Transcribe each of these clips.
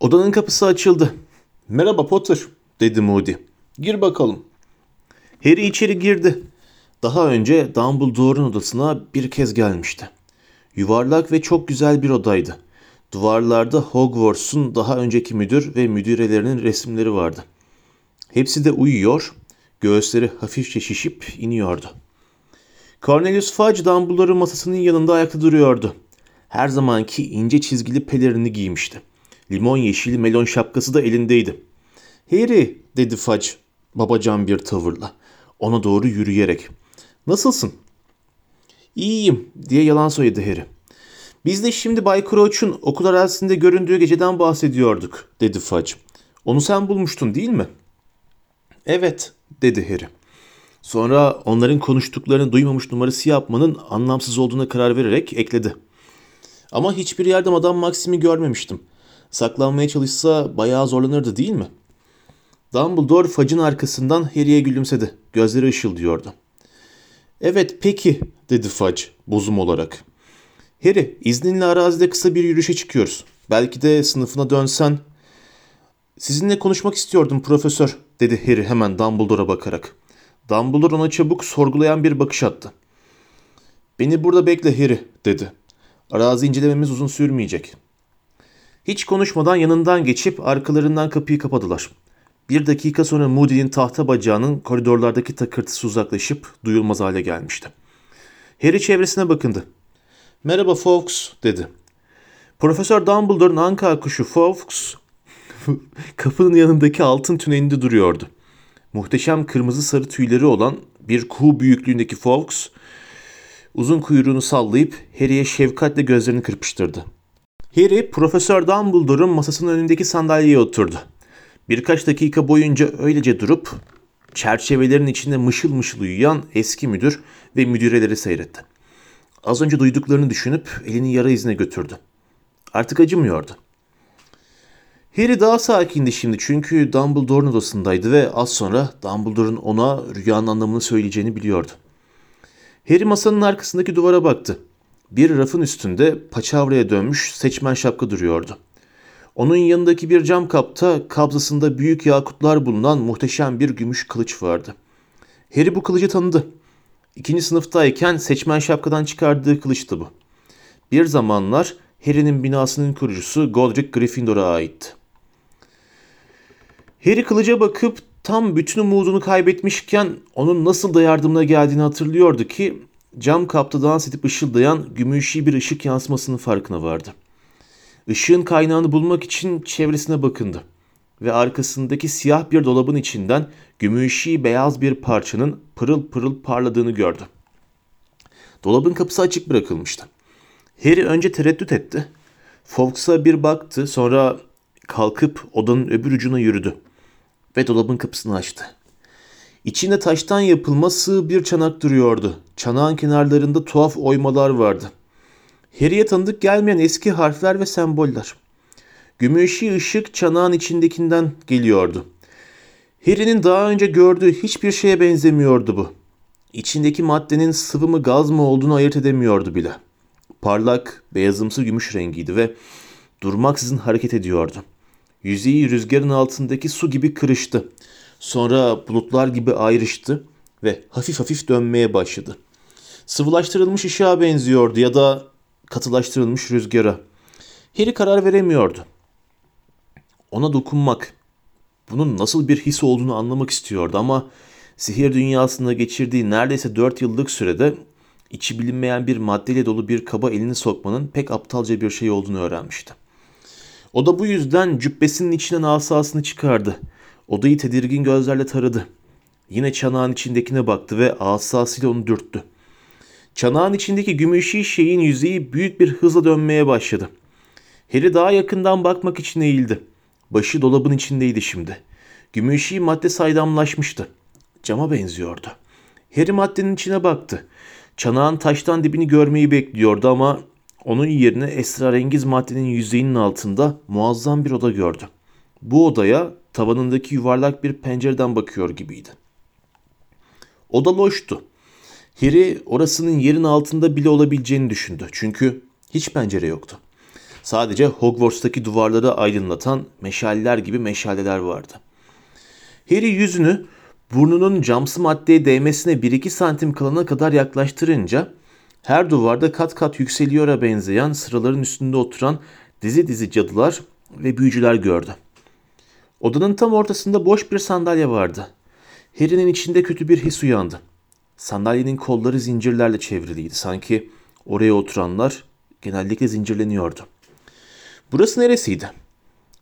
Odanın kapısı açıldı. Merhaba Potter dedi Moody. Gir bakalım. Harry içeri girdi. Daha önce Dumbledore'un odasına bir kez gelmişti. Yuvarlak ve çok güzel bir odaydı. Duvarlarda Hogwarts'un daha önceki müdür ve müdürelerinin resimleri vardı. Hepsi de uyuyor, göğüsleri hafifçe şişip iniyordu. Cornelius Fudge Dumbledore'un masasının yanında ayakta duruyordu. Her zamanki ince çizgili pelerini giymişti. Limon yeşili melon şapkası da elindeydi. Harry dedi Fudge babacan bir tavırla. Ona doğru yürüyerek. Nasılsın? İyiyim diye yalan söyledi Harry. Biz de şimdi Bay Crouch'un okul arazisinde göründüğü geceden bahsediyorduk dedi Fudge. Onu sen bulmuştun değil mi? Evet dedi Harry. Sonra onların konuştuklarını duymamış numarası yapmanın anlamsız olduğuna karar vererek ekledi. Ama hiçbir yerde Madame Maxim'i görmemiştim. Saklanmaya çalışsa bayağı zorlanırdı değil mi? Dumbledore facın arkasından Harry'e gülümsedi. Gözleri ışıldıyordu. Evet peki dedi Fudge bozum olarak. Harry izninle arazide kısa bir yürüyüşe çıkıyoruz. Belki de sınıfına dönsen. Sizinle konuşmak istiyordum profesör dedi Harry hemen Dumbledore'a bakarak. Dumbledore ona çabuk sorgulayan bir bakış attı. Beni burada bekle Harry dedi. Arazi incelememiz uzun sürmeyecek. Hiç konuşmadan yanından geçip arkalarından kapıyı kapadılar. Bir dakika sonra Moody'nin tahta bacağının koridorlardaki takırtısı uzaklaşıp duyulmaz hale gelmişti. Harry çevresine bakındı. Merhaba Fawkes dedi. Profesör Dumbledore'un anka kuşu Fawkes kapının yanındaki altın tünelinde duruyordu. Muhteşem kırmızı sarı tüyleri olan bir kuğu büyüklüğündeki Fawkes uzun kuyruğunu sallayıp Harry'e şefkatle gözlerini kırpıştırdı. Harry, Profesör Dumbledore'un masasının önündeki sandalyeye oturdu. Birkaç dakika boyunca öylece durup çerçevelerin içinde mışıl mışıl uyuyan eski müdür ve müdüreleri seyretti. Az önce duyduklarını düşünüp elini yara izine götürdü. Artık acımıyordu. Harry daha sakindi şimdi çünkü Dumbledore'un odasındaydı ve az sonra Dumbledore'un ona rüyanın anlamını söyleyeceğini biliyordu. Harry masanın arkasındaki duvara baktı. Bir rafın üstünde paçavraya dönmüş seçmen şapka duruyordu. Onun yanındaki bir cam kapta kabzasında büyük yakutlar bulunan muhteşem bir gümüş kılıç vardı. Harry bu kılıcı tanıdı. İkinci sınıftayken seçmen şapkadan çıkardığı kılıçtı bu. Bir zamanlar Harry'nin binasının kurucusu Godric Gryffindor'a aitti. Harry kılıca bakıp tam bütün umudunu kaybetmişken onun nasıl da yardımına geldiğini hatırlıyordu ki cam kapta dans edip ışıldayan gümüşi bir ışık yansımasının farkına vardı. Işığın kaynağını bulmak için çevresine bakındı ve arkasındaki siyah bir dolabın içinden gümüşi beyaz bir parçanın pırıl pırıl parladığını gördü. Dolabın kapısı açık bırakılmıştı. Harry önce tereddüt etti. Fawkes'a bir baktı sonra kalkıp odanın öbür ucuna yürüdü ve dolabın kapısını açtı. İçinde taştan yapılma sığ bir çanak duruyordu. Çanağın kenarlarında tuhaf oymalar vardı. Harry'e tanıdık gelmeyen eski harfler ve semboller. Gümüşü ışık çanağın içindekinden geliyordu. Harry'nin daha önce gördüğü hiçbir şeye benzemiyordu bu. İçindeki maddenin sıvı mı gaz mı olduğunu ayırt edemiyordu bile. Parlak, beyazımsı gümüş rengiydi ve durmaksızın hareket ediyordu. Yüzeyi rüzgarın altındaki su gibi kırıştı. Sonra bulutlar gibi ayrıştı ve hafif hafif dönmeye başladı. Sıvılaştırılmış ışığa benziyordu ya da katılaştırılmış rüzgara. Harry karar veremiyordu. Ona dokunmak, bunun nasıl bir his olduğunu anlamak istiyordu ama sihir dünyasında geçirdiği neredeyse 4 yıllık sürede içi bilinmeyen bir maddeyle dolu bir kaba elini sokmanın pek aptalca bir şey olduğunu öğrenmişti. O da bu yüzden cübbesinin içinden asasını çıkardı. Odayı tedirgin gözlerle taradı. Yine çanağın içindekine baktı ve asasıyla onu dürttü. Çanağın içindeki gümüşi şeyin yüzeyi büyük bir hızla dönmeye başladı. Harry daha yakından bakmak için eğildi. Başı dolabın içindeydi şimdi. Gümüşi madde saydamlaşmıştı. Cama benziyordu. Harry maddenin içine baktı. Çanağın taştan dibini görmeyi bekliyordu ama onun yerine esrarengiz maddenin yüzeyinin altında muazzam bir oda gördü. Bu odaya tavanındaki yuvarlak bir pencereden bakıyor gibiydi. Oda loştu. Harry orasının yerin altında bile olabileceğini düşündü. Çünkü hiç pencere yoktu. Sadece Hogwarts'taki duvarları aydınlatan meşaleler gibi meşaleler vardı. Harry yüzünü burnunun camsı maddeye değmesine 1-2 santim kalana kadar yaklaştırınca her duvarda kat kat yükseliyora benzeyen sıraların üstünde oturan dizi dizi cadılar ve büyücüler gördü. Odanın tam ortasında boş bir sandalye vardı. Harry'nin içinde kötü bir his uyandı. Sandalyenin kolları zincirlerle çevriliydi. Sanki oraya oturanlar genellikle zincirleniyordu. Burası neresiydi?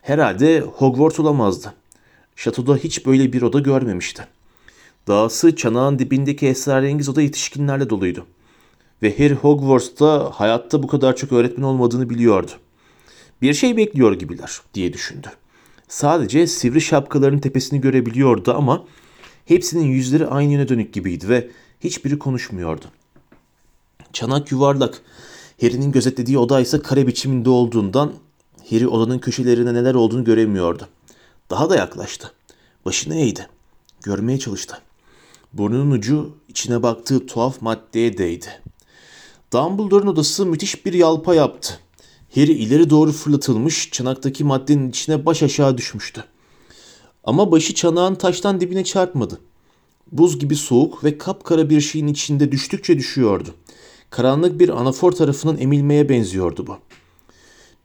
Herhalde Hogwarts olamazdı. Şatoda hiç böyle bir oda görmemişti. Dağısı çanağın dibindeki esrarengiz oda yetişkinlerle doluydu. Ve Harry Hogwarts'ta hayatta bu kadar çok öğretmen olmadığını biliyordu. Bir şey bekliyor gibiler diye düşündü. Sadece sivri şapkaların tepesini görebiliyordu ama hepsinin yüzleri aynı yöne dönük gibiydi ve hiçbiri konuşmuyordu. Çanak yuvarlak. Harry'nin gözetlediği oda ise kare biçiminde olduğundan Harry odanın köşelerinde neler olduğunu göremiyordu. Daha da yaklaştı. Başını eğdi. Görmeye çalıştı. Burnunun ucu içine baktığı tuhaf maddeye değdi. Dumbledore'un odası müthiş bir yalpa yaptı. Harry ileri doğru fırlatılmış, çanaktaki maddenin içine baş aşağı düşmüştü. Ama başı çanağın taştan dibine çarpmadı. Buz gibi soğuk ve kapkara bir şeyin içinde düştükçe düşüyordu. Karanlık bir anafor tarafından emilmeye benziyordu bu.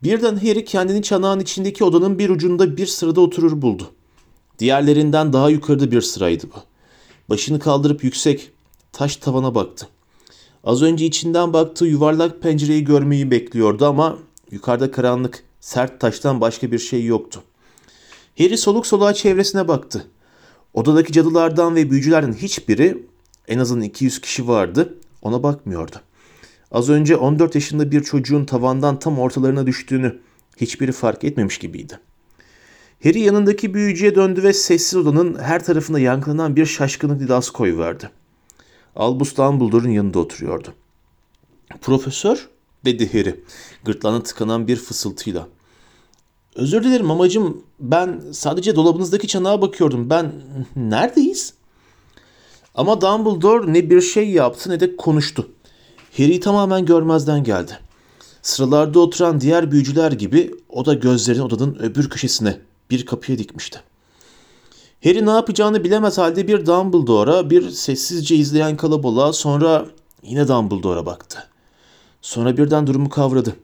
Birden Harry kendini çanağın içindeki odanın bir ucunda bir sırada oturur buldu. Diğerlerinden daha yukarıda bir sıraydı bu. Başını kaldırıp yüksek, taş tavana baktı. Az önce içinden baktığı yuvarlak pencereyi görmeyi bekliyordu ama yukarıda karanlık, sert taştan başka bir şey yoktu. Harry soluk soluğa çevresine baktı. Odadaki cadılardan ve büyücülerden hiçbiri, en azından 200 kişi vardı, ona bakmıyordu. Az önce 14 yaşında bir çocuğun tavandan tam ortalarına düştüğünü hiçbiri fark etmemiş gibiydi. Harry yanındaki büyücüye döndü ve sessiz odanın her tarafında yankılanan bir şaşkınlık nidası koyuverdi. Albus Dumbledore'un yanında oturuyordu. Profesör, dedi Harry, gırtlağına tıkanan bir fısıltıyla. Özür dilerim amacım ben sadece dolabınızdaki çanağa bakıyordum. Ben neredeyiz? Ama Dumbledore ne bir şey yaptı ne de konuştu. Harry'i tamamen görmezden geldi. Sıralarda oturan diğer büyücüler gibi o da gözlerini odanın öbür köşesine bir kapıya dikmişti. Harry ne yapacağını bilemez halde bir Dumbledore'a, bir sessizce izleyen kalabalığa, sonra yine Dumbledore'a baktı. Sonra birden durumu kavradı.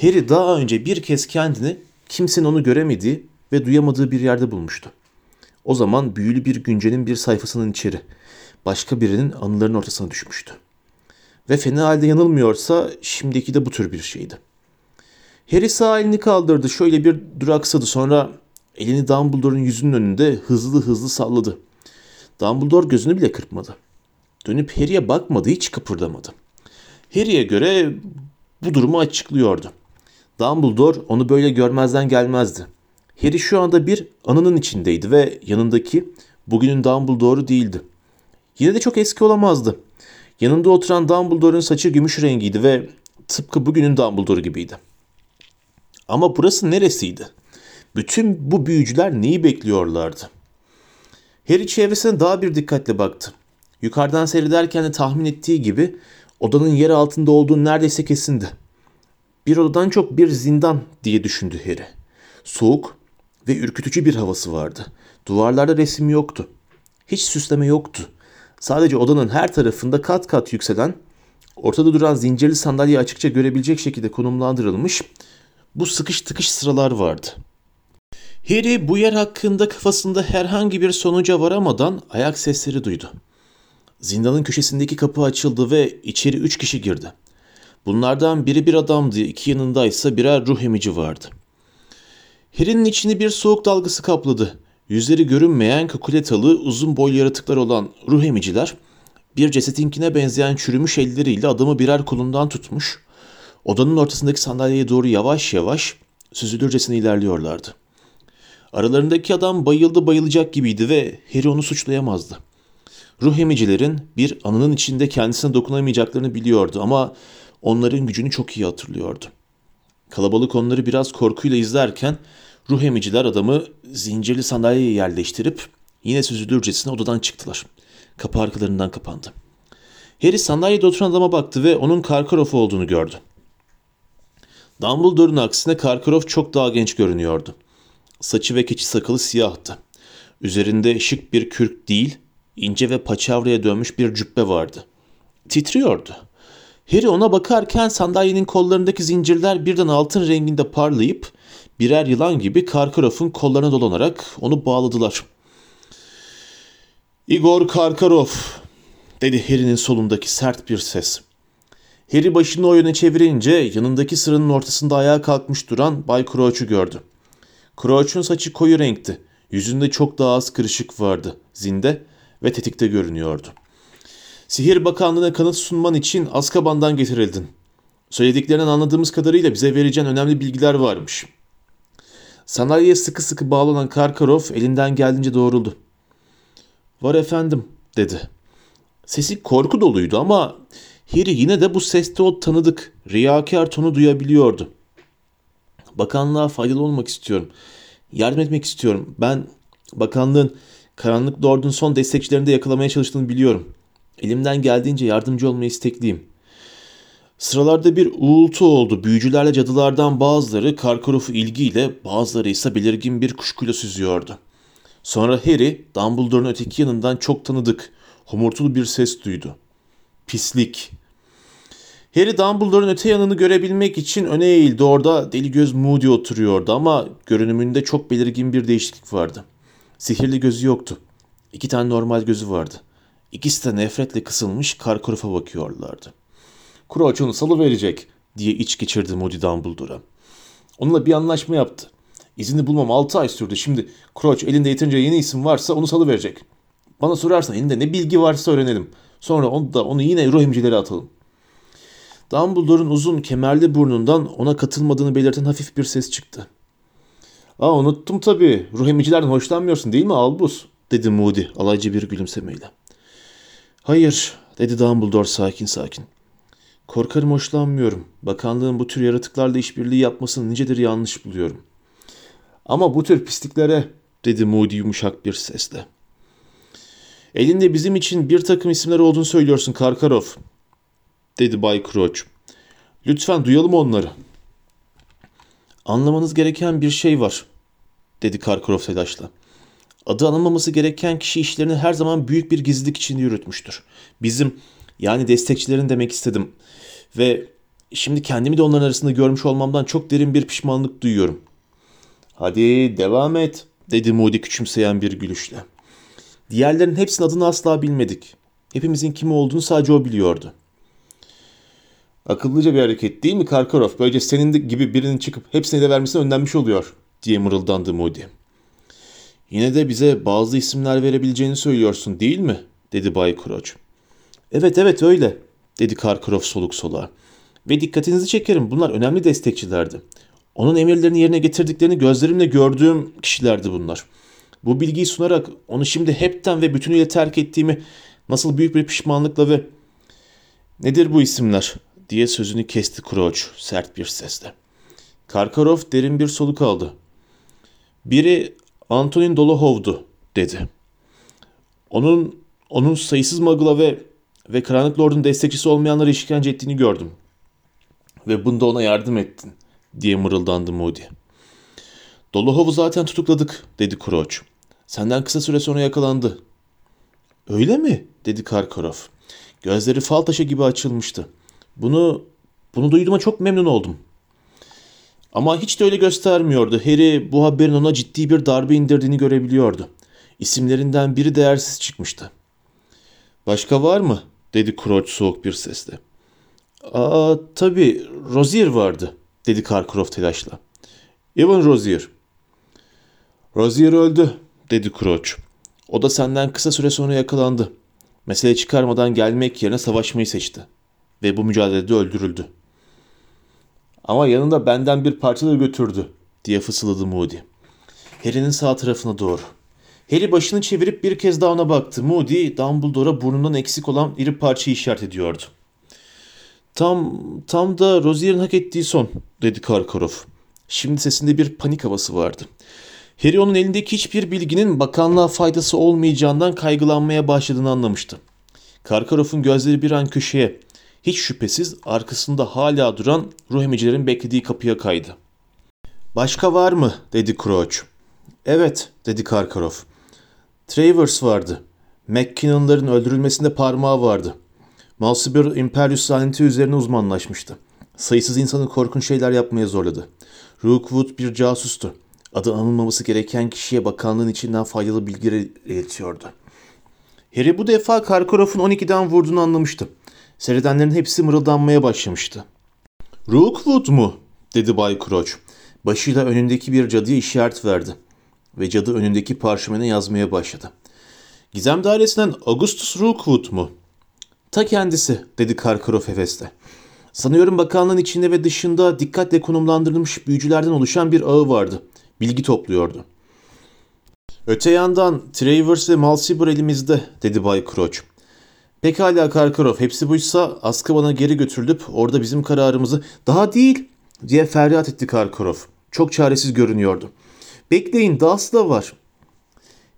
Harry daha önce bir kez kendini kimsenin onu göremediği ve duyamadığı bir yerde bulmuştu. O zaman büyülü bir güncenin bir sayfasının içeri, başka birinin anılarının ortasına düşmüştü. Ve fena halde yanılmıyorsa şimdiki de bu tür bir şeydi. Harry sağ elini kaldırdı, şöyle bir duraksadı sonra elini Dumbledore'un yüzünün önünde hızlı hızlı salladı. Dumbledore gözünü bile kırpmadı. Dönüp Harry'e bakmadı, hiç kıpırdamadı. Harry'e göre bu durumu açıklıyordu. Dumbledore onu böyle görmezden gelmezdi. Harry şu anda bir anının içindeydi ve yanındaki bugünün Dumbledore'u değildi. Yine de çok eski olamazdı. Yanında oturan Dumbledore'un saçı gümüş rengiydi ve tıpkı bugünün Dumbledore gibiydi. Ama burası neresiydi? Bütün bu büyücüler neyi bekliyorlardı? Harry çevresine daha bir dikkatle baktı. Yukarıdan seyrederken de tahmin ettiği gibi odanın yer altında olduğu neredeyse kesindi. Bir odadan çok bir zindan diye düşündü Harry. Soğuk ve ürkütücü bir havası vardı. Duvarlarda resim yoktu. Hiç süsleme yoktu. Sadece odanın her tarafında kat kat yükselen, ortada duran zincirli sandalye açıkça görebilecek şekilde konumlandırılmış bu sıkış tıkış sıralar vardı. Harry bu yer hakkında kafasında herhangi bir sonuca varamadan ayak sesleri duydu. Zindanın köşesindeki kapı açıldı ve içeri üç kişi girdi. Bunlardan biri bir adamdı, iki yanında ise birer ruh emici vardı. Harry'nin içini bir soğuk dalgası kapladı. Yüzleri görünmeyen kakuletalı uzun boylu yaratıklar olan ruh emiciler bir cesetinkine benzeyen çürümüş elleriyle adamı birer kolundan tutmuş, odanın ortasındaki sandalyeye doğru yavaş yavaş süzülürcesine ilerliyorlardı. Aralarındaki adam bayıldı bayılacak gibiydi ve Harry onu suçlayamazdı. Ruh emicilerin bir anının içinde kendisine dokunamayacaklarını biliyordu ama onların gücünü çok iyi hatırlıyordu. Kalabalık onları biraz korkuyla izlerken ruh emiciler adamı zincirli sandalyeye yerleştirip yine süzülürcesine odadan çıktılar. Kapı arkalarından kapandı. Harry sandalyede oturan adama baktı ve onun Karkaroff olduğunu gördü. Dumbledore'un aksine Karkaroff çok daha genç görünüyordu. Saçı ve keçi sakalı siyahtı. Üzerinde şık bir kürk değil, ince ve paçavraya dönmüş bir cübbe vardı. Titriyordu. Harry ona bakarken sandalyenin kollarındaki zincirler birden altın renginde parlayıp birer yılan gibi Karkaroff'un kollarına dolanarak onu bağladılar. Igor Karkaroff, dedi Harry'nin solundaki sert bir ses. Harry başını o yöne çevirince yanındaki sıranın ortasında ayağa kalkmış duran Bay Crouch'u gördü. Crouch'un saçı koyu renkti. Yüzünde çok daha az kırışık vardı. Zinde ve tetikte görünüyordu. Sihir Bakanlığı'na kanıt sunman için Azkaban'dan getirildin. Söylediklerinden anladığımız kadarıyla bize vereceğin önemli bilgiler varmış. Sandalyeye sıkı sıkı bağlanan Karkaroff elinden geldiğince doğruldu. Var efendim dedi. Sesi korku doluydu ama Harry yine de bu seste o tanıdık, riyakar tonu duyabiliyordu. Bakanlığa faydalı olmak istiyorum. Yardım etmek istiyorum. Ben bakanlığın karanlık lordun son destekçilerini de yakalamaya çalıştığını biliyorum. Elimden geldiğince yardımcı olmaya istekliyim. Sıralarda bir uğultu oldu. Büyücülerle cadılardan bazıları Karkaroff'u ilgiyle, bazıları ise belirgin bir kuşkuyla süzüyordu. Sonra Harry, Dumbledore'un öteki yanından çok tanıdık, homurtulu bir ses duydu. Pislik. Harry Dumbledore'un öte yanını görebilmek için öne eğildi. Orada deli göz Moody oturuyordu ama görünümünde çok belirgin bir değişiklik vardı. Sihirli gözü yoktu. İki tane normal gözü vardı. İkisi de nefretle kısılmış Karkaroff'a bakıyorlardı. Crouch onu salı verecek diye iç geçirdi Moody Dumbledore'a. Onunla bir anlaşma yaptı. İzini bulmam 6 ay sürdü. Şimdi Crouch elinde yeterince yeni isim varsa onu salı verecek. Bana sorarsan elinde ne bilgi varsa öğrenelim. Sonra onu da onu yine ruh atalım. Dumbledore'un uzun kemerli burnundan ona katılmadığını belirten hafif bir ses çıktı. Aa unuttum tabii. Ruh emicilerden hoşlanmıyorsun değil mi Albus? dedi Moody alaycı bir gülümsemeyle. Hayır dedi Dumbledore sakin sakin. Korkarım hoşlanmıyorum. Bakanlığın bu tür yaratıklarla işbirliği yapmasını nicedir yanlış buluyorum. Ama bu tür pisliklere dedi Moody yumuşak bir sesle. Elinde bizim için bir takım isimler olduğunu söylüyorsun Karkaroff dedi Bay Crouch. Lütfen duyalım onları. Anlamanız gereken bir şey var dedi Karkaroff telaşla. Adı anılmaması gereken kişi işlerini her zaman büyük bir gizlilik içinde yürütmüştür. Bizim yani destekçilerin demek istedim. Ve şimdi kendimi de onların arasında görmüş olmamdan çok derin bir pişmanlık duyuyorum. Hadi devam et dedi Moody küçümseyen bir gülüşle. Diğerlerin hepsinin adını asla bilmedik. Hepimizin kim olduğunu sadece o biliyordu. Akıllıca bir hareket değil mi Karkaroff? Böylece senin gibi birinin çıkıp hepsini de vermesine önlenmiş oluyor diye mırıldandı Moody. Yine de bize bazı isimler verebileceğini söylüyorsun değil mi? dedi Bay Crouch. Evet evet öyle dedi Karkaroff soluk soluğa. Ve dikkatinizi çekerim bunlar önemli destekçilerdi. Onun emirlerini yerine getirdiklerini gözlerimle gördüğüm kişilerdi bunlar. Bu bilgiyi sunarak onu şimdi hepten ve bütünüyle terk ettiğimi nasıl büyük bir pişmanlıkla ve nedir bu isimler diye sözünü kesti Crouch sert bir sesle. Karkaroff derin bir soluk aldı. Biri Antonin Dolohov'du dedi. Onun onun sayısız magla ve ve Karanlık Lord'un destekçisi olmayanları işkence ettiğini gördüm. Ve bunda ona yardım ettin diye mırıldandı Moody. Dolohov'u zaten tutukladık dedi Crouch. Senden kısa süre sonra yakalandı. Öyle mi? dedi Karkaroff. Gözleri fal taşı gibi açılmıştı. Bunu bunu duyduğuma çok memnun oldum. Ama hiç de öyle göstermiyordu. Harry bu haberin ona ciddi bir darbe indirdiğini görebiliyordu. İsimlerinden biri değersiz çıkmıştı. Başka var mı? dedi Crouch soğuk bir sesle. Aa tabii Rozier vardı dedi Karkaroff telaşla. Evan Rozier. Rozier öldü dedi Crouch. O da senden kısa süre sonra yakalandı. Mesele çıkarmadan gelmek yerine savaşmayı seçti. Ve bu mücadelede öldürüldü. Ama yanında benden bir parça da götürdü diye fısıldadı Moody. Harry'nin sağ tarafına doğru. Harry başını çevirip bir kez daha ona baktı. Moody, Dumbledore'a burnundan eksik olan iri parçayı işaret ediyordu. Tam, tam da Rozier'in hak ettiği son, dedi Karkaroff. Şimdi sesinde bir panik havası vardı. Harry onun elindeki hiçbir bilginin bakanlığa faydası olmayacağından kaygılanmaya başladığını anlamıştı. Karkaroff'un gözleri bir an köşeye, hiç şüphesiz arkasında hala duran ruh emicilerin beklediği kapıya kaydı. Başka var mı? dedi Crouch. Evet, dedi Karkarov. Travers vardı. McKinnon'ların öldürülmesinde parmağı vardı. Malsibir Imperius laneti üzerine uzmanlaşmıştı. Sayısız insanı korkunç şeyler yapmaya zorladı. Rookwood bir casustu. Adı anılmaması gereken kişiye bakanlığın içinden faydalı bilgiler iletiyordu. Harry bu defa Karkarov'un 12'den vurduğunu anlamıştı. Seyredenlerin hepsi mırıldanmaya başlamıştı. Rookwood mu? dedi Bay Crouch. Başıyla önündeki bir cadıya işaret verdi. Ve cadı önündeki parşömene yazmaya başladı. Gizem dairesinden Augustus Rookwood mu? Ta kendisi, dedi Karkarov hevesle. Sanıyorum bakanlığın içinde ve dışında dikkatle konumlandırılmış büyücülerden oluşan bir ağı vardı. Bilgi topluyordu. Öte yandan Travers ve Malsibur elimizde, dedi Bay Crouch. Pekala Karkarov, hepsi buysa Azkaban'a geri götürülüp orada bizim kararımızı... Daha değil, diye feryat etti Karkarov. Çok çaresiz görünüyordu. Bekleyin, dahası da var.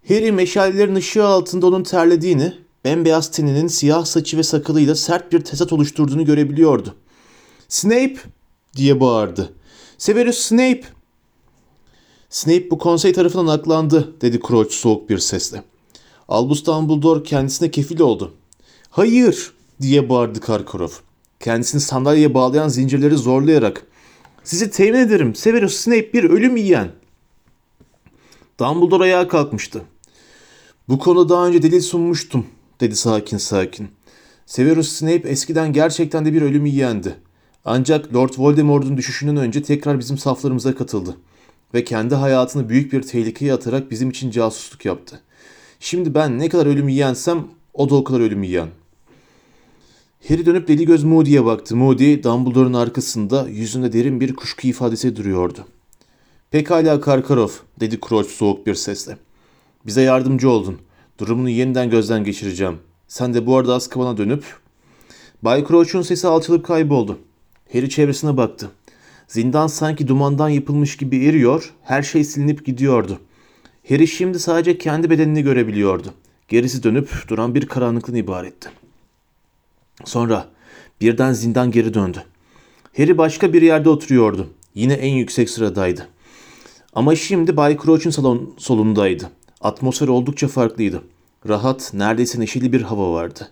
Harry meşalelerin ışığı altında onun terlediğini, bembeyaz teninin siyah saçı ve sakalıyla sert bir tesat oluşturduğunu görebiliyordu. Snape diye bağırdı. Severus Snape. Snape bu konsey tarafından aklandı dedi Crouch soğuk bir sesle. Albus Dumbledore kendisine kefil oldu. Hayır diye bağırdı Karkarov. Kendisini sandalyeye bağlayan zincirleri zorlayarak. Sizi temin ederim Severus Snape bir ölüm yiyen. Dumbledore ayağa kalkmıştı. Bu konuda daha önce delil sunmuştum dedi sakin sakin. Severus Snape eskiden gerçekten de bir ölüm yiyendi. Ancak Lord Voldemort'un düşüşünden önce tekrar bizim saflarımıza katıldı. Ve kendi hayatını büyük bir tehlikeye atarak bizim için casusluk yaptı. Şimdi ben ne kadar ölüm yiyensem o da o kadar ölüm yiyen. Harry dönüp deli göz Moody'ye baktı. Moody, Dumbledore'un arkasında yüzünde derin bir kuşku ifadesi duruyordu. Pekala Karkarov, dedi Crouch soğuk bir sesle. Bize yardımcı oldun. Durumunu yeniden gözden geçireceğim. Sen de bu arada Azkaban'a dönüp... Bay Crouch'un sesi alçalıp kayboldu. Harry çevresine baktı. Zindan sanki dumandan yapılmış gibi eriyor, her şey silinip gidiyordu. Harry şimdi sadece kendi bedenini görebiliyordu. Gerisi dönüp duran bir karanlıktan ibaretti. Sonra birden zindan geri döndü. Harry başka bir yerde oturuyordu. Yine en yüksek sıradaydı. Ama şimdi Bay Crouch'un salon solundaydı. Atmosfer oldukça farklıydı. Rahat, neredeyse neşeli bir hava vardı.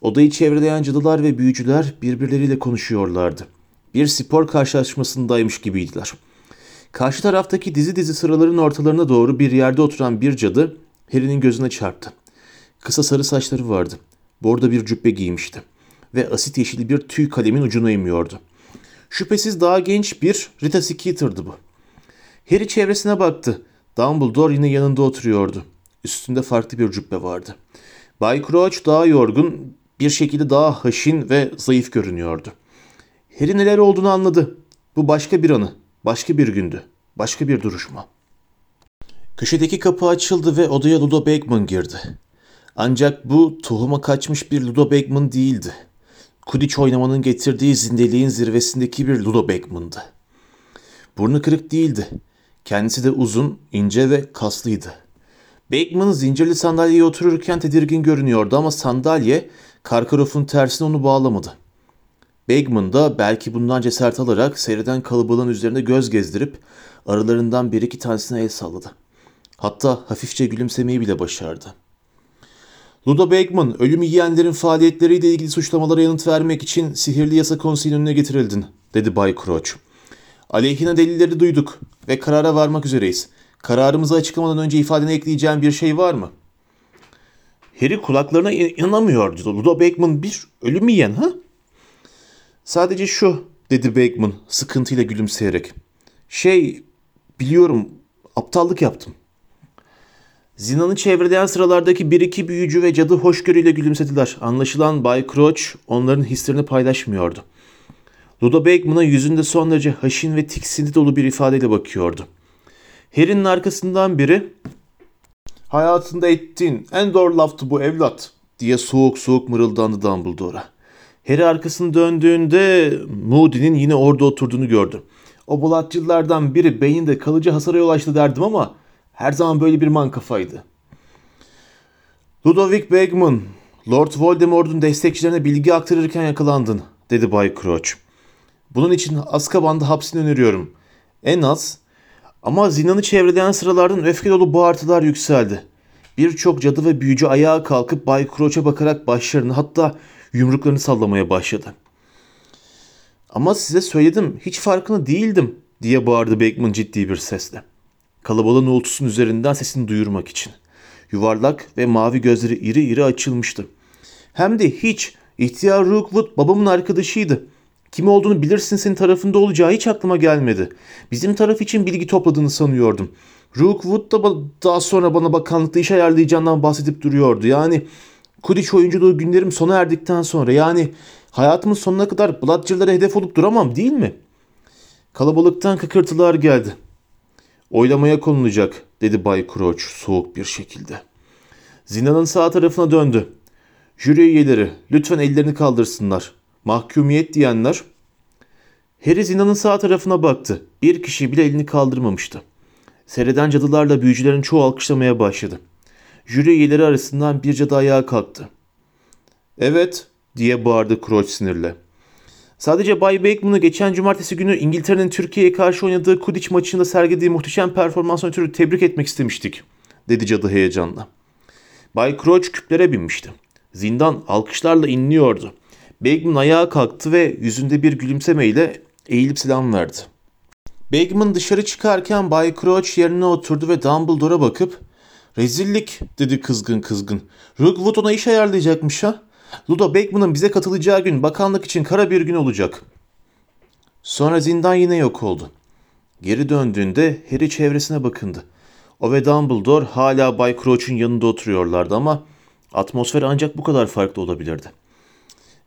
Odayı çevreleyen cadılar ve büyücüler birbirleriyle konuşuyorlardı. Bir spor karşılaşmasındaymış gibiydiler. Karşı taraftaki dizi dizi sıraların ortalarına doğru bir yerde oturan bir cadı Harry'nin gözüne çarptı. Kısa sarı saçları vardı. Borda bir cübbe giymişti. Ve asit yeşili bir tüy kalemin ucunu emiyordu. Şüphesiz daha genç bir Rita Skeeter'dı bu. Harry çevresine baktı. Dumbledore yine yanında oturuyordu. Üstünde farklı bir cübbe vardı. Bay Crouch daha yorgun, bir şekilde daha haşin ve zayıf görünüyordu. Harry neler olduğunu anladı. Bu başka bir anı, başka bir gündü, başka bir duruşma. Köşedeki kapı açıldı ve odaya Ludo Bagman girdi. Ancak bu tohuma kaçmış bir Ludo Bagman değildi. Quidditch oynamanın getirdiği zindeliğin zirvesindeki bir Ludo Bagman'dı. Burnu kırık değildi. Kendisi de uzun, ince ve kaslıydı. Bagman zincirli sandalyeye otururken tedirgin görünüyordu ama sandalye Karkaroff'un tersine onu bağlamadı. Bagman da belki bundan cesaret alarak seyreden kalabalığın üzerinde göz gezdirip aralarından bir iki tanesine el salladı. Hatta hafifçe gülümsemeyi bile başardı. Ludo Bagman, ölüm yiyenlerin faaliyetleriyle ilgili suçlamalara yanıt vermek için sihirli yasa konseyin önüne getirildin, dedi Bay Crouch. Aleyhine delilleri duyduk ve karara varmak üzereyiz. Kararımızı açıklamadan önce ifadene ekleyeceğim bir şey var mı? Harry kulaklarına inanamıyordu. Ludo Bagman bir ölüm yiyen ha? Sadece şu, dedi Bagman sıkıntıyla gülümseyerek. Şey, biliyorum, aptallık yaptım. Zinanı çevreleyen sıralardaki bir iki büyücü ve cadı hoşgörüyle gülümsediler. Anlaşılan Bay Crouch onların hislerini paylaşmıyordu. Ludo Bagman'a yüzünde son derece haşin ve tiksinti dolu bir ifadeyle bakıyordu. Harry'nin arkasından biri ''Hayatında ettiğin en doğru laftı bu evlat'' diye soğuk soğuk mırıldandı Dumbledore'a. Harry arkasını döndüğünde Moody'nin yine orada oturduğunu gördü. O bulatçılardan biri beyninde kalıcı hasara yol açtı derdim ama her zaman böyle bir man kafaydı. Ludovic Bagman, Lord Voldemort'un destekçilerine bilgi aktarırken yakalandın, dedi Bay Crouch. Bunun için Azkaban'da hapsini öneriyorum. En az. Ama zindanı çevreleyen sıralardan öfke dolu bağırtılar yükseldi. Birçok cadı ve büyücü ayağa kalkıp Bay Crouch'a bakarak başlarını hatta yumruklarını sallamaya başladı. Ama size söyledim, hiç farkında değildim, diye bağırdı Beckman ciddi bir sesle. Kalabalığın uğultusunun üzerinden sesini duyurmak için. Yuvarlak ve mavi gözleri iri iri açılmıştı. Hem de hiç. İhtiyar Rookwood babamın arkadaşıydı. Kim olduğunu bilirsin senin tarafında olacağı hiç aklıma gelmedi. Bizim taraf için bilgi topladığını sanıyordum. Rookwood da daha sonra bana bakanlıkta iş ayarlayacağından bahsedip duruyordu. Yani Quidditch oyunculuğu günlerim sona erdikten sonra yani hayatımın sonuna kadar Bludger'lara hedef olup duramam değil mi? Kalabalıktan kıkırtılar geldi. Oylamaya konulacak dedi Bay Crouch soğuk bir şekilde. Zindanın sağ tarafına döndü. Jüri üyeleri lütfen ellerini kaldırsınlar. Mahkumiyet diyenler. Harry zindanın sağ tarafına baktı. Bir kişi bile elini kaldırmamıştı. Seyreden cadılarla büyücülerin çoğu alkışlamaya başladı. Jüri üyeleri arasından bir cadı ayağa kalktı. Evet diye bağırdı Crouch sinirle. Sadece Bay Bakeman'ı geçen cumartesi günü İngiltere'nin Türkiye'ye karşı oynadığı Quidditch maçında sergilediği muhteşem performansına ötürü tebrik etmek istemiştik, dedi cadı heyecanla. Bay Crouch küplere binmişti. Zindan alkışlarla inliyordu. Bagman ayağa kalktı ve yüzünde bir gülümsemeyle eğilip selam verdi. Bagman dışarı çıkarken Bay Crouch yerine oturdu ve Dumbledore'a bakıp ''Rezillik'' dedi kızgın kızgın. ''Rookwood ona iş ayarlayacakmış ha. Ludo Bagman'ın bize katılacağı gün bakanlık için kara bir gün olacak.'' Sonra zindan yine yok oldu. Geri döndüğünde Harry çevresine bakındı. O ve Dumbledore hala Bay Crouch'un yanında oturuyorlardı ama atmosfer ancak bu kadar farklı olabilirdi.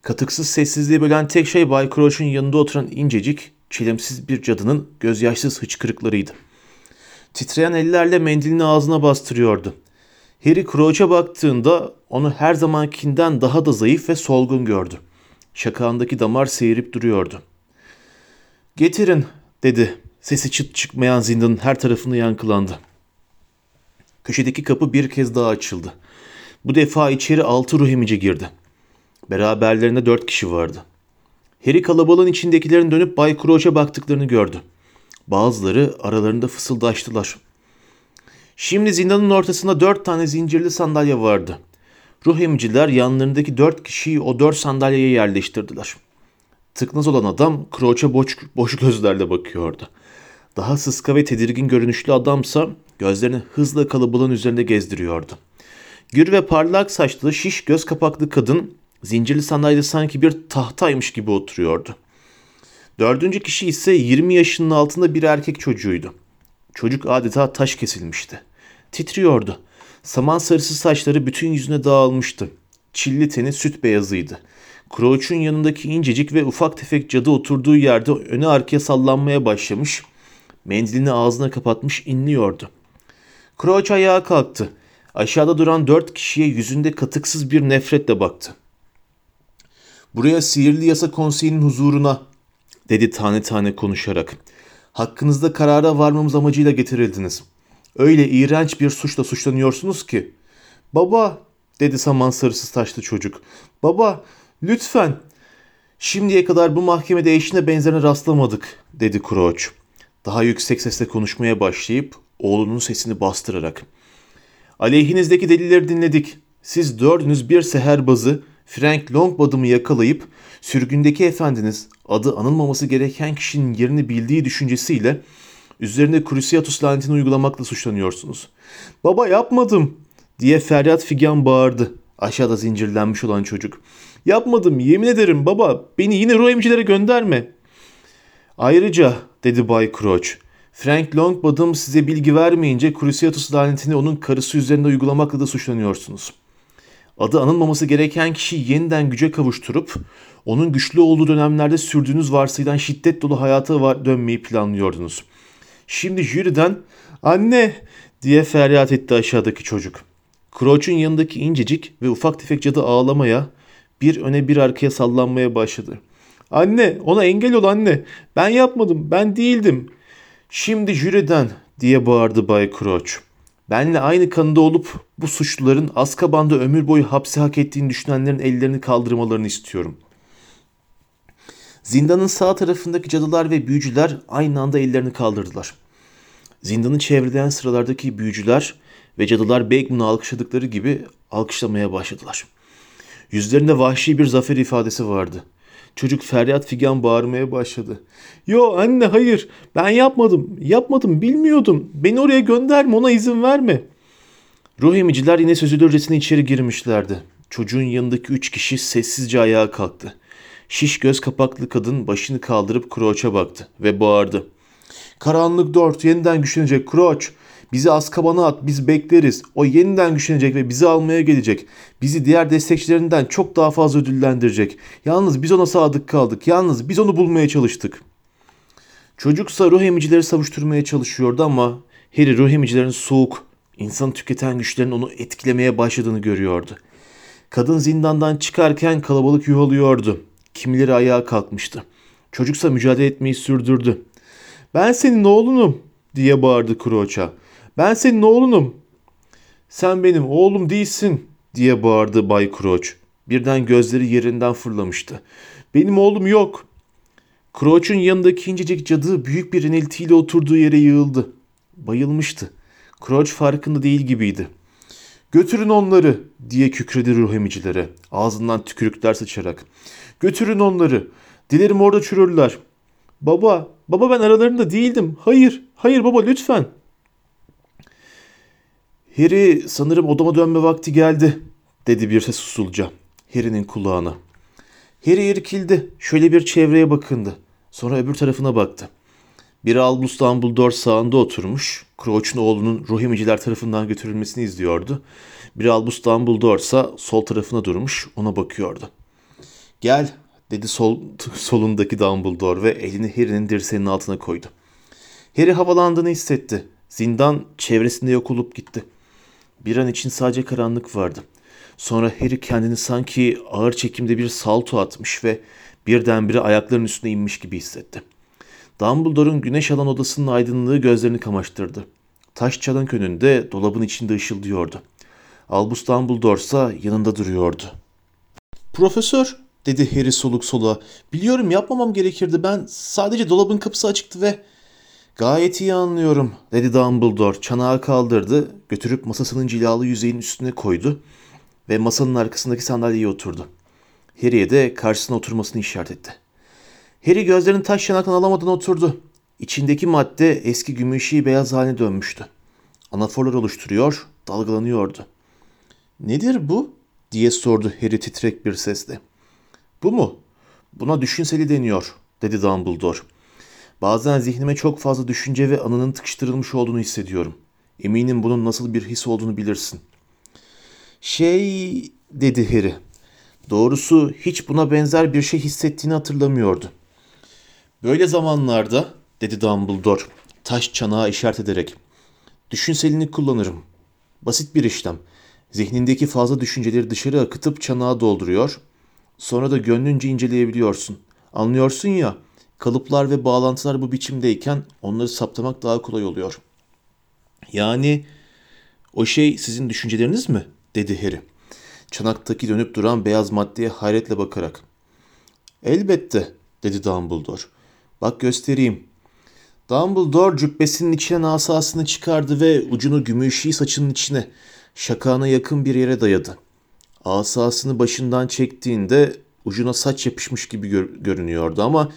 Katıksız sessizliği bölen tek şey Bay Crouch'un yanında oturan incecik, çilemsiz bir cadının gözyaşsız hıçkırıklarıydı. Titreyen ellerle mendilini ağzına bastırıyordu. Harry Crouch'a baktığında onu her zamankinden daha da zayıf ve solgun gördü. Şakağındaki damar seyirip duruyordu. Getirin dedi. Sesi çıt çıkmayan zindanın her tarafını yankılandı. Köşedeki kapı bir kez daha açıldı. Bu defa içeri altı ruh emici girdi. Beraberlerinde dört kişi vardı. Harry kalabalığın içindekilerin dönüp Bay Crouch'a baktıklarını gördü. Bazıları aralarında fısıldaştılar. Şimdi zindanın ortasında dört tane zincirli sandalye vardı. Ruh emiciler yanlarındaki dört kişiyi o dört sandalyeye yerleştirdiler. Tıknaz olan adam Crouch'a boş, boş gözlerle bakıyordu. Daha sıska ve tedirgin görünüşlü adamsa gözlerini hızla kalabalığın üzerinde gezdiriyordu. Gür ve parlak saçlı şiş göz kapaklı kadın zincirli sandalyede sanki bir tahtaymış gibi oturuyordu. Dördüncü kişi ise 20 yaşının altında bir erkek çocuğuydu. Çocuk adeta taş kesilmişti. Titriyordu. Saman sarısı saçları bütün yüzüne dağılmıştı. Çilli teni süt beyazıydı. Crouch'un yanındaki incecik ve ufak tefek cadı oturduğu yerde öne arkaya sallanmaya başlamış, mendilini ağzına kapatmış inliyordu. Crouch ayağa kalktı. Aşağıda duran dört kişiye yüzünde katıksız bir nefretle baktı. Buraya sihirli yasa konseyinin huzuruna, dedi tane tane konuşarak. Hakkınızda karara varmamız amacıyla getirildiniz. Öyle iğrenç bir suçla suçlanıyorsunuz ki. Baba, dedi saman sarısı taşlı çocuk. Baba, lütfen. Şimdiye kadar bu mahkemede eşine benzerine rastlamadık, dedi Crouch. Daha yüksek sesle konuşmaya başlayıp oğlunun sesini bastırarak. Aleyhinizdeki delilleri dinledik. Siz dördünüz bir seherbazı Frank Longbottom'u yakalayıp sürgündeki efendiniz adı anılmaması gereken kişinin yerini bildiği düşüncesiyle üzerine Cruciatus lanetini uygulamakla suçlanıyorsunuz. Baba yapmadım diye feryat figan bağırdı aşağıda zincirlenmiş olan çocuk. Yapmadım yemin ederim baba beni yine ruh emicilere gönderme. Ayrıca dedi Bay Crouch Frank Longbottom size bilgi vermeyince Cruciatus lanetini onun karısı üzerinde uygulamakla da suçlanıyorsunuz. Adı anılmaması gereken kişiyi yeniden güce kavuşturup onun güçlü olduğu dönemlerde sürdüğünüz varsayılan şiddet dolu hayata dönmeyi planlıyordunuz. Şimdi jüriden anne diye feryat etti aşağıdaki çocuk. Crouch'un yanındaki incecik ve ufak tefek cadı ağlamaya, bir öne bir arkaya sallanmaya başladı. Anne ona engel ol anne. Ben yapmadım ben değildim. Şimdi jüriden diye bağırdı Bay Crouch. Benle aynı kanında olup bu suçluların Azkaban'da ömür boyu hapsi hak ettiğini düşünenlerin ellerini kaldırmalarını istiyorum. Zindanın sağ tarafındaki cadılar ve büyücüler aynı anda ellerini kaldırdılar. Zindanı çevreleyen sıralardaki büyücüler ve cadılar Begmun'u alkışladıkları gibi alkışlamaya başladılar. Yüzlerinde vahşi bir zafer ifadesi vardı. Çocuk feryat figan bağırmaya başladı. Yo anne hayır ben yapmadım yapmadım bilmiyordum beni oraya gönderme ona izin verme. Ruh emiciler yine sözülürcesine içeri girmişlerdi. Çocuğun yanındaki üç kişi sessizce ayağa kalktı. Şiş göz kapaklı kadın başını kaldırıp Kroç'a baktı ve bağırdı. Karanlık dört yeniden güçlenecek Kroç. Bizi Azkaban'a at biz bekleriz. O yeniden güçlenecek ve bizi almaya gelecek. Bizi diğer destekçilerinden çok daha fazla ödüllendirecek. Yalnız biz ona sadık kaldık. Yalnız biz onu bulmaya çalıştık. Çocuksa ruh emicileri savuşturmaya çalışıyordu ama Harry ruh emicilerin soğuk, insanı tüketen güçlerin onu etkilemeye başladığını görüyordu. Kadın zindandan çıkarken kalabalık yuhalıyordu. Kimileri ayağa kalkmıştı. Çocuksa mücadele etmeyi sürdürdü. Ben senin oğlunum diye bağırdı Kroç'a. Ben senin oğlunum. Sen benim oğlum değilsin diye bağırdı Bay Kroç. Birden gözleri yerinden fırlamıştı. Benim oğlum yok. Kroç'un yanındaki incecik cadı büyük bir iniltiyle oturduğu yere yığıldı. Bayılmıştı. Kroç farkında değil gibiydi. Götürün onları diye kükredi ruh emicilere ağzından tükürükler sıçarak. Götürün onları. Dilerim orada çürürler. Baba, baba ben aralarında değildim. Hayır, hayır baba lütfen. Harry sanırım odama dönme vakti geldi dedi bir ses usulca Harry'nin kulağına. Harry irkildi. Şöyle bir çevreye bakındı. Sonra öbür tarafına baktı. Bir Albus Dumbledore sağında oturmuş. Crouch'un oğlunun ruh emiciler tarafından götürülmesini izliyordu. Bir Albus Dumbledore ise sol tarafına durmuş ona bakıyordu. Gel dedi sol, solundaki Dumbledore ve elini Harry'nin dirseğinin altına koydu. Harry havalandığını hissetti. Zindan çevresinde yok olup gitti. Bir an için sadece karanlık vardı. Sonra Harry kendini sanki ağır çekimde bir salto atmış ve birdenbire ayaklarının üstüne inmiş gibi hissetti. Dumbledore'un güneş alan odasının aydınlığı gözlerini kamaştırdı. Taş çanak önünde dolabın içinde ışıldıyordu. Albus Dumbledore ise yanında duruyordu. Profesör, dedi Harry soluk soluğa. Biliyorum yapmamam gerekirdi. Ben sadece dolabın kapısı açıktı ve... Gayet iyi anlıyorum, dedi Dumbledore. Çanağı kaldırdı, götürüp masasının cilalı yüzeyin üstüne koydu ve masanın arkasındaki sandalyeye oturdu. Harry'e de karşısına oturmasını işaret etti. Harry gözlerini taş çanaktan alamadan oturdu. İçindeki madde eski gümüşi beyaz haline dönmüştü. Anaforlar oluşturuyor, dalgalanıyordu. Nedir bu? diye sordu Harry titrek bir sesle. Bu mu? Buna düşünseli deniyor, dedi Dumbledore. Bazen zihnime çok fazla düşünce ve anının tıkıştırılmış olduğunu hissediyorum. Eminim bunun nasıl bir his olduğunu bilirsin. Şey, dedi Harry. Doğrusu hiç buna benzer bir şey hissettiğini hatırlamıyordu. Böyle zamanlarda, dedi Dumbledore, taş çanağı işaret ederek. Düşünselini kullanırım. Basit bir işlem. Zihnindeki fazla düşünceleri dışarı akıtıp çanağı dolduruyor. Sonra da gönlünce inceleyebiliyorsun. Anlıyorsun ya, kalıplar ve bağlantılar bu biçimdeyken onları saptamak daha kolay oluyor. Yani o şey sizin düşünceleriniz mi? dedi Harry. Çanaktaki dönüp duran beyaz maddeye hayretle bakarak. Elbette, dedi Dumbledore. Bak göstereyim. Dumbledore cübbesinin içine asasını çıkardı ve ucunu gümüşi saçının içine, şakağına yakın bir yere dayadı. Asasını başından çektiğinde ucuna saç yapışmış gibi gör- görünüyordu ama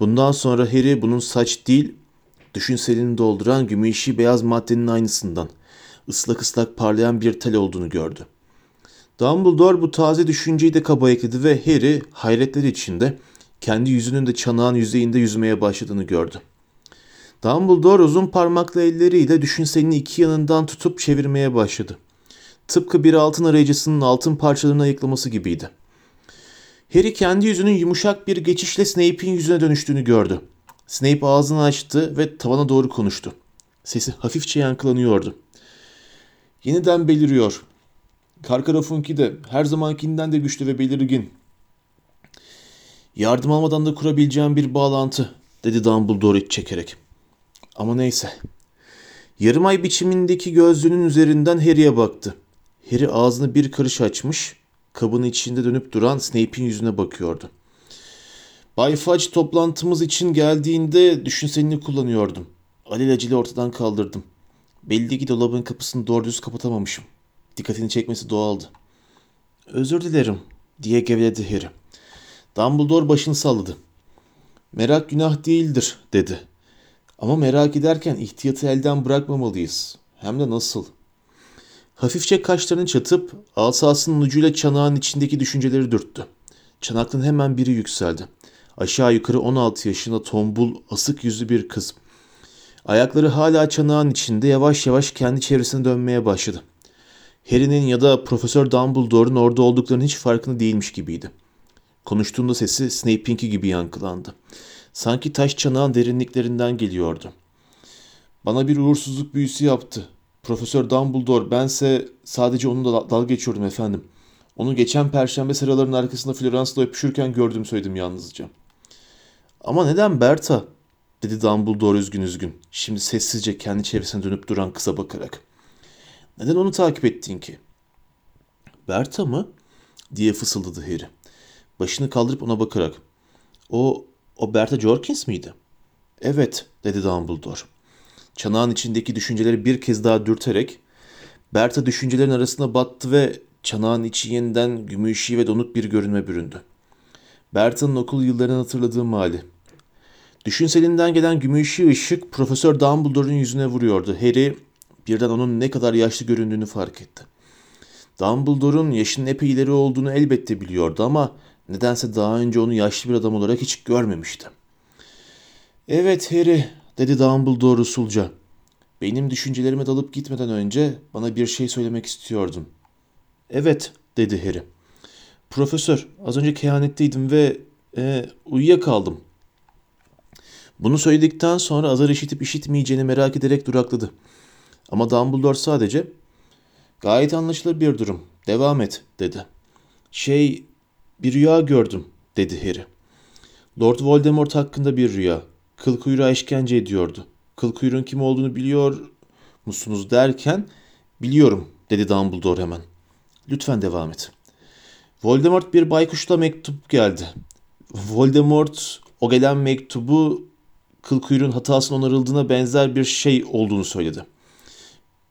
bundan sonra Harry bunun saç değil, düşünselini dolduran gümüşi beyaz maddenin aynısından, ıslak ıslak parlayan bir tel olduğunu gördü. Dumbledore bu taze düşünceyi de kaba ekledi ve Harry hayretler içinde kendi yüzünün de çanağın yüzeyinde yüzmeye başladığını gördü. Dumbledore uzun parmaklı elleriyle düşünselini iki yanından tutup çevirmeye başladı. Tıpkı bir altın arayıcısının altın parçalarını ayıklaması gibiydi. Harry kendi yüzünün yumuşak bir geçişle Snape'in yüzüne dönüştüğünü gördü. Snape ağzını açtı ve tavana doğru konuştu. Sesi hafifçe yankılanıyordu. Yeniden beliriyor. Karkarafunki de her zamankinden de güçlü ve belirgin. Yardım almadan da kurabileceğim bir bağlantı, dedi Dumbledore iç çekerek. Ama neyse. Yarım ay biçimindeki gözlüğünün üzerinden Harry'e baktı. Harry ağzını bir karış açmış, kabın içinde dönüp duran Snape'in yüzüne bakıyordu. Bay Fudge toplantımız için geldiğinde düşünselini kullanıyordum. Alelacele ortadan kaldırdım. Belli ki dolabın kapısını doğru düz kapatamamışım. Dikkatini çekmesi doğaldı. Özür dilerim diye geveledi Harry. Dumbledore başını salladı. Merak günah değildir dedi. Ama merak ederken ihtiyatı elden bırakmamalıyız. Hem de nasıl? Hafifçe kaşlarını çatıp asasının ucuyla çanağın içindeki düşünceleri dürttü. Çanaktan hemen biri yükseldi. Aşağı yukarı 16 yaşında tombul, asık yüzlü bir kız. Ayakları hala çanağın içinde yavaş yavaş kendi çevresine dönmeye başladı. Harry'nin ya da Profesör Dumbledore'un orada olduklarının hiç farkında değilmiş gibiydi. Konuştuğunda sesi Snape'inki gibi yankılandı. Sanki taş çanağın derinliklerinden geliyordu. Bana bir uğursuzluk büyüsü yaptı. Profesör Dumbledore bense sadece onunla dalga geçiyordum efendim. Onu geçen perşembe sıraların arkasında Florence'la öpüşürken gördüm söyledim yalnızca. Ama neden Berta? dedi Dumbledore üzgün üzgün. Şimdi sessizce kendi çevresine dönüp duran kıza bakarak. Neden onu takip ettin ki? Berta mı? diye fısıldadı Harry. Başını kaldırıp ona bakarak. O, o Berta Jorkins miydi? Evet, dedi Dumbledore. Çanağın içindeki düşünceleri bir kez daha dürterek Berta düşüncelerin arasına battı ve çanağın içi yeniden gümüşi ve donuk bir görünme büründü. Berta'nın okul yıllarını hatırladığım hali. Düşünselinden gelen gümüşi ışık Profesör Dumbledore'un yüzüne vuruyordu. Harry birden onun ne kadar yaşlı göründüğünü fark etti. Dumbledore'un yaşının epey ileri olduğunu elbette biliyordu ama nedense daha önce onu yaşlı bir adam olarak hiç görmemişti. Evet Harry, dedi Dumbledore usulca. Benim düşüncelerime dalıp gitmeden önce bana bir şey söylemek istiyordun. Evet, dedi Harry. Profesör, az önce kehanetteydim ve e, uyuyakaldım. Bunu söyledikten sonra azar işitip işitmeyeceğini merak ederek durakladı. Ama Dumbledore sadece gayet anlaşılır bir durum. Devam et dedi. Şey bir rüya gördüm dedi Harry. Lord Voldemort hakkında bir rüya. Kıl kuyruğa işkence ediyordu. Kıl kuyruğun kim olduğunu biliyor musunuz derken biliyorum dedi Dumbledore hemen. Lütfen devam et. Voldemort bir baykuşla mektup geldi. Voldemort o gelen mektubu kıl kuyruğun hatasının onarıldığına benzer bir şey olduğunu söyledi.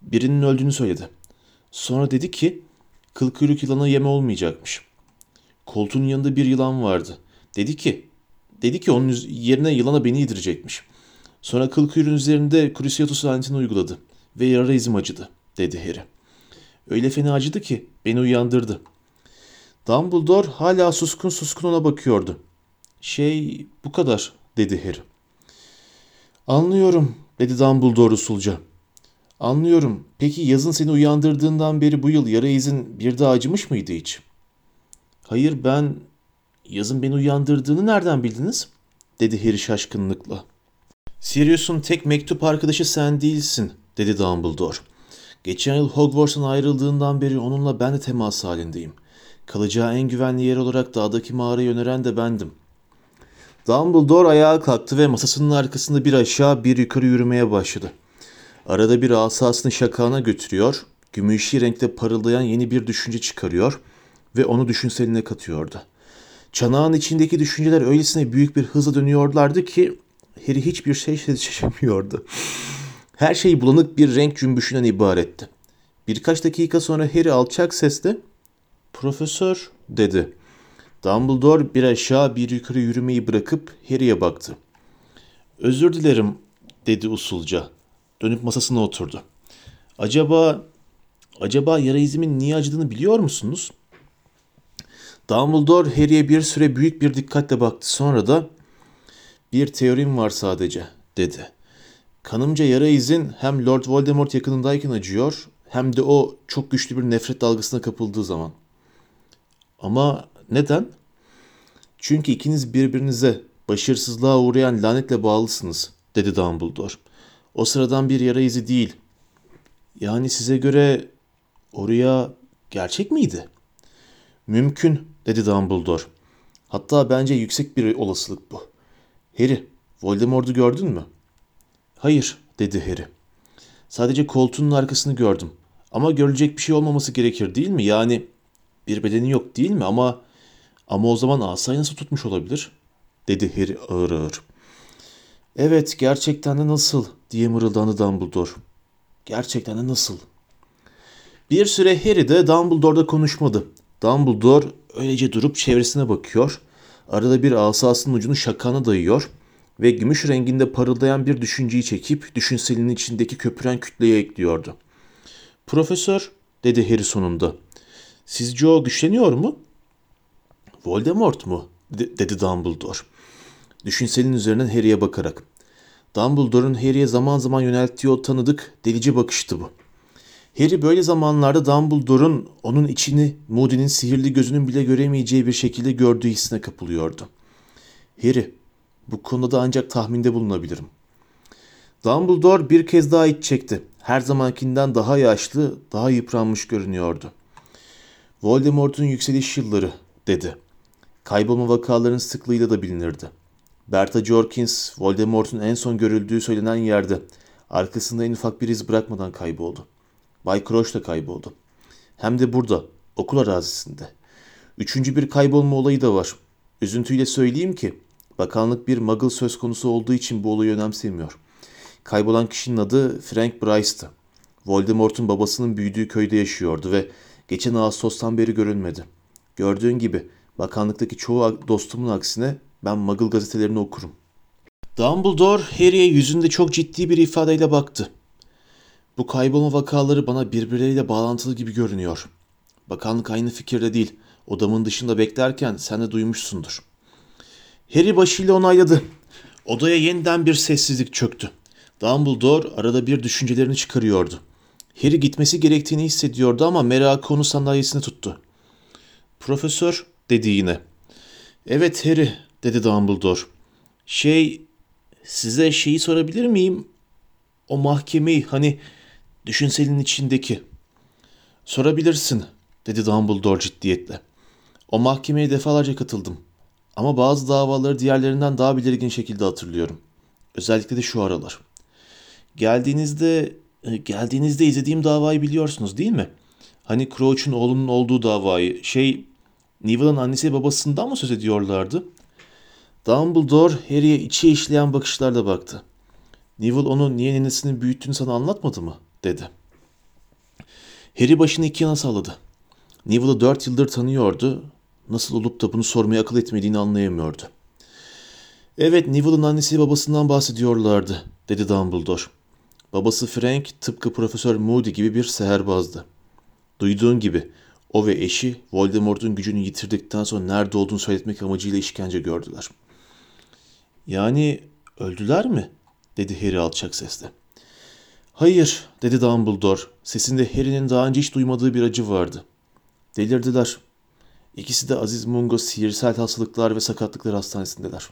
Birinin öldüğünü söyledi. Sonra dedi ki kıl kuyruk yılana yeme olmayacakmış. Koltuğun yanında bir yılan vardı. Dedi ki dedi ki onun yerine yılana beni yedirecekmiş. Sonra kıl kuyruğun üzerinde Cruciatus lanetini uyguladı ve yara izim acıdı dedi Harry. Öyle fena acıdı ki beni uyandırdı. Dumbledore hala suskun suskun ona bakıyordu. Şey bu kadar dedi Harry. Anlıyorum dedi Dumbledore usulca. Anlıyorum. Peki yazın seni uyandırdığından beri bu yıl yara izin bir daha acımış mıydı hiç? Hayır ben yazın beni uyandırdığını nereden bildiniz? dedi Harry şaşkınlıkla. Sirius'un tek mektup arkadaşı sen değilsin dedi Dumbledore. Geçen yıl Hogwarts'tan ayrıldığından beri onunla ben de temas halindeyim. Kalacağı en güvenli yer olarak dağdaki mağarayı öneren de bendim. Dumbledore ayağa kalktı ve masasının arkasında bir aşağı bir yukarı yürümeye başladı. Arada bir asasını şakağına götürüyor, gümüşi renkte parıldayan yeni bir düşünce çıkarıyor ve onu düşünseline katıyordu. Çanağın içindeki düşünceler öylesine büyük bir hızla dönüyorlardı ki Harry hiçbir şey seçemiyordu. Her şey bulanık bir renk cümbüşünden ibaretti. Birkaç dakika sonra Harry alçak sesle ''Profesör'' dedi. Dumbledore bir aşağı bir yukarı yürümeyi bırakıp Harry'e baktı. ''Özür dilerim'' dedi usulca. Dönüp masasına oturdu. ''Acaba, acaba yara izimin niye acıdığını biliyor musunuz?'' Dumbledore Harry'e bir süre büyük bir dikkatle baktı. Sonra da ''Bir teorim var sadece'' dedi. Kanımca yara izin hem Lord Voldemort yakınındayken acıyor hem de o çok güçlü bir nefret dalgasına kapıldığı zaman. Ama neden? Çünkü ikiniz birbirinize başarısızlığa uğrayan lanetle bağlısınız, dedi Dumbledore. O sıradan bir yara izi değil. Yani size göre oraya gerçek miydi? Mümkün, dedi Dumbledore. Hatta bence yüksek bir olasılık bu. Harry, Voldemort'u gördün mü? Hayır, dedi Harry. Sadece koltuğunun arkasını gördüm. Ama görülecek bir şey olmaması gerekir değil mi? Yani bir bedeni yok değil mi? Ama ama o zaman asayı nasıl tutmuş olabilir? Dedi Harry ağır ağır. Evet gerçekten de nasıl diye mırıldandı Dumbledore. Gerçekten de nasıl? Bir süre Harry de Dumbledore'da konuşmadı. Dumbledore öylece durup çevresine bakıyor. Arada bir asasının ucunu şakana dayıyor ve gümüş renginde parıldayan bir düşünceyi çekip düşünselinin içindeki köpüren kütleye ekliyordu. Profesör, dedi Harry sonunda. Sizce o güçleniyor mu? Voldemort mu? De- dedi Dumbledore. Düşünselin üzerinden Harry'e bakarak. Dumbledore'un Harry'e zaman zaman yönelttiği o tanıdık, delici bakıştı bu. Harry böyle zamanlarda Dumbledore'un onun içini Moody'nin sihirli gözünün bile göremeyeceği bir şekilde gördüğü hissine kapılıyordu. Harry, bu konuda da ancak tahminde bulunabilirim. Dumbledore bir kez daha iç çekti. Her zamankinden daha yaşlı, daha yıpranmış görünüyordu. Voldemort'un yükseliş yılları, dedi. Kaybolma vakalarının sıklığıyla da bilinirdi. Bertha Jorkins, Voldemort'un en son görüldüğü söylenen yerde arkasında en ufak bir iz bırakmadan kayboldu. Bay Crouch da kayboldu. Hem de burada, okul arazisinde. Üçüncü bir kaybolma olayı da var. Üzüntüyle söyleyeyim ki, bakanlık bir muggle söz konusu olduğu için bu olayı önemsemiyor. Kaybolan kişinin adı Frank Bryce'tı. Voldemort'un babasının büyüdüğü köyde yaşıyordu ve geçen Ağustos'tan beri görülmedi. Gördüğün gibi bakanlıktaki çoğu dostumun aksine ben Muggle gazetelerini okurum. Dumbledore Harry'e yüzünde çok ciddi bir ifadeyle baktı. Bu kaybolma vakaları bana birbirleriyle bağlantılı gibi görünüyor. Bakanlık aynı fikirde değil. Odamın dışında beklerken sen de duymuşsundur. Harry başıyla onayladı. Odaya yeniden bir sessizlik çöktü. Dumbledore arada bir düşüncelerini çıkarıyordu. Harry gitmesi gerektiğini hissediyordu ama merakı onu sandalyesine tuttu. Profesör dedi yine. Evet Harry dedi Dumbledore. Şey size şeyi sorabilir miyim? O mahkemeyi hani düşünselin içindeki. Sorabilirsin dedi Dumbledore ciddiyetle. O mahkemeye defalarca katıldım. Ama bazı davaları diğerlerinden daha belirgin şekilde hatırlıyorum. Özellikle de şu aralar. Geldiğinizde e, geldiğinizde izlediğim davayı biliyorsunuz değil mi? Hani Crouch'un oğlunun olduğu davayı. Şey Neville'ın annesi babasından mı söz ediyorlardı? Dumbledore Harry'e içi işleyen bakışlarla baktı. Neville onu niye nenesinin büyüttüğünü sana anlatmadı mı? Dedi. Harry başını iki yana salladı. Neville'ı dört yıldır tanıyordu. Nasıl olup da bunu sormaya akıl etmediğini anlayamıyordu. Evet, Neville'ın annesi babasından bahsediyorlardı, dedi Dumbledore. Babası Frank tıpkı Profesör Moody gibi bir seherbazdı. Duyduğun gibi o ve eşi Voldemort'un gücünü yitirdikten sonra nerede olduğunu söyletmek amacıyla işkence gördüler. Yani öldüler mi? dedi Harry alçak sesle. Hayır, dedi Dumbledore. Sesinde Harry'nin daha önce hiç duymadığı bir acı vardı. Delirdiler. İkisi de Aziz Mungo sihirsel hastalıklar ve sakatlıklar hastanesindeler.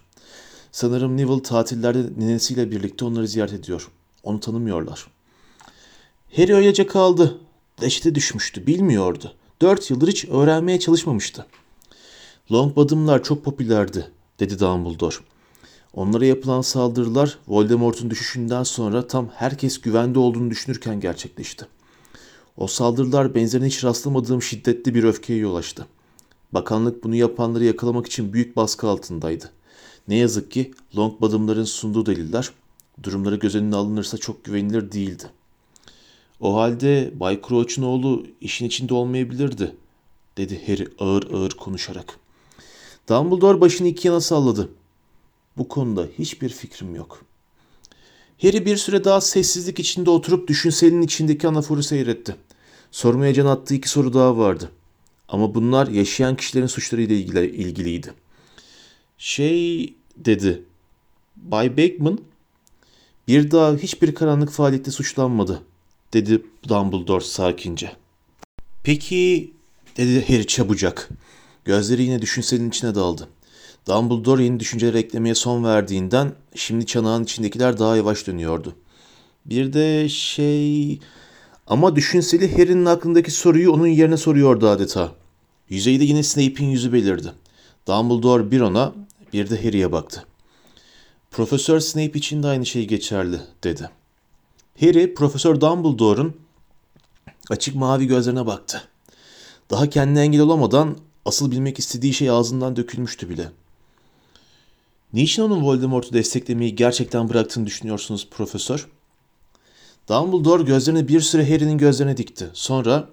Sanırım Neville tatillerde ninesiyle birlikte onları ziyaret ediyor. Onu tanımıyorlar. Harry öylece kaldı. Deşte düşmüştü, bilmiyordu. Dört yıldır hiç öğrenmeye çalışmamıştı. Longbottom'lar çok popülerdi, dedi Dumbledore. Onlara yapılan saldırılar Voldemort'un düşüşünden sonra tam herkes güvende olduğunu düşünürken gerçekleşti. O saldırılar benzerine hiç rastlamadığım şiddetli bir öfkeye yol açtı. Bakanlık bunu yapanları yakalamak için büyük baskı altındaydı. Ne yazık ki Longbottom'ların sunduğu deliller durumları göz önüne alınırsa çok güvenilir değildi. O halde Bay Crouch'un oğlu işin içinde olmayabilirdi, dedi Harry ağır ağır konuşarak. Dumbledore başını iki yana salladı. Bu konuda hiçbir fikrim yok. Harry bir süre daha sessizlik içinde oturup düşünselin içindeki anaforu seyretti. Sormaya can attığı iki soru daha vardı. Ama bunlar yaşayan kişilerin suçlarıyla ilgili, ilgiliydi. Şey dedi. Bay Beckman bir daha hiçbir karanlık faaliyette suçlanmadı dedi Dumbledore sakince. Peki dedi Harry çabucak. Gözleri yine düşünselin içine daldı. Dumbledore yeni düşünceler eklemeye son verdiğinden şimdi çanağın içindekiler daha yavaş dönüyordu. Bir de şey... Ama düşünseli Harry'nin aklındaki soruyu onun yerine soruyordu adeta. Yüzeyde yine Snape'in yüzü belirdi. Dumbledore bir ona bir de Harry'e baktı. Profesör Snape için de aynı şey geçerli dedi. Harry Profesör Dumbledore'un açık mavi gözlerine baktı. Daha kendine engel olamadan asıl bilmek istediği şey ağzından dökülmüştü bile. Niçin onun Voldemort'u desteklemeyi gerçekten bıraktığını düşünüyorsunuz profesör? Dumbledore gözlerini bir süre Harry'nin gözlerine dikti. Sonra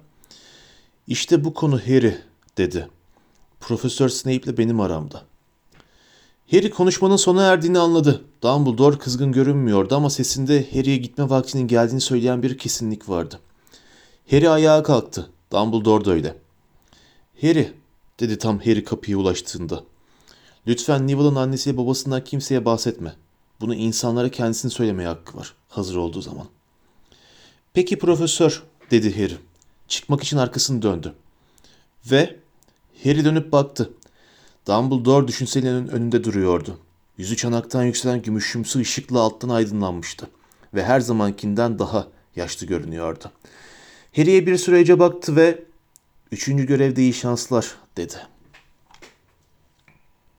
işte bu konu Harry dedi. Profesör Snape ile benim aramda. Harry konuşmanın sona erdiğini anladı. Dumbledore kızgın görünmüyordu ama sesinde Harry'e gitme vaktinin geldiğini söyleyen bir kesinlik vardı. Harry ayağa kalktı. Dumbledore da öyle. Harry, dedi tam Harry kapıya ulaştığında. Lütfen Neville'ın annesiyle babasından kimseye bahsetme. Bunu insanlara kendisini söylemeye hakkı var. Hazır olduğu zaman. Peki profesör, dedi Harry. Çıkmak için arkasını döndü. Ve Harry dönüp baktı. Dumbledore düşüncelinin önünde duruyordu. Yüzü çanaktan yükselen gümüşümsü ışıkla alttan aydınlanmıştı. Ve her zamankinden daha yaşlı görünüyordu. Harry'e bir sürece baktı ve ''Üçüncü görevde iyi şanslar'' dedi.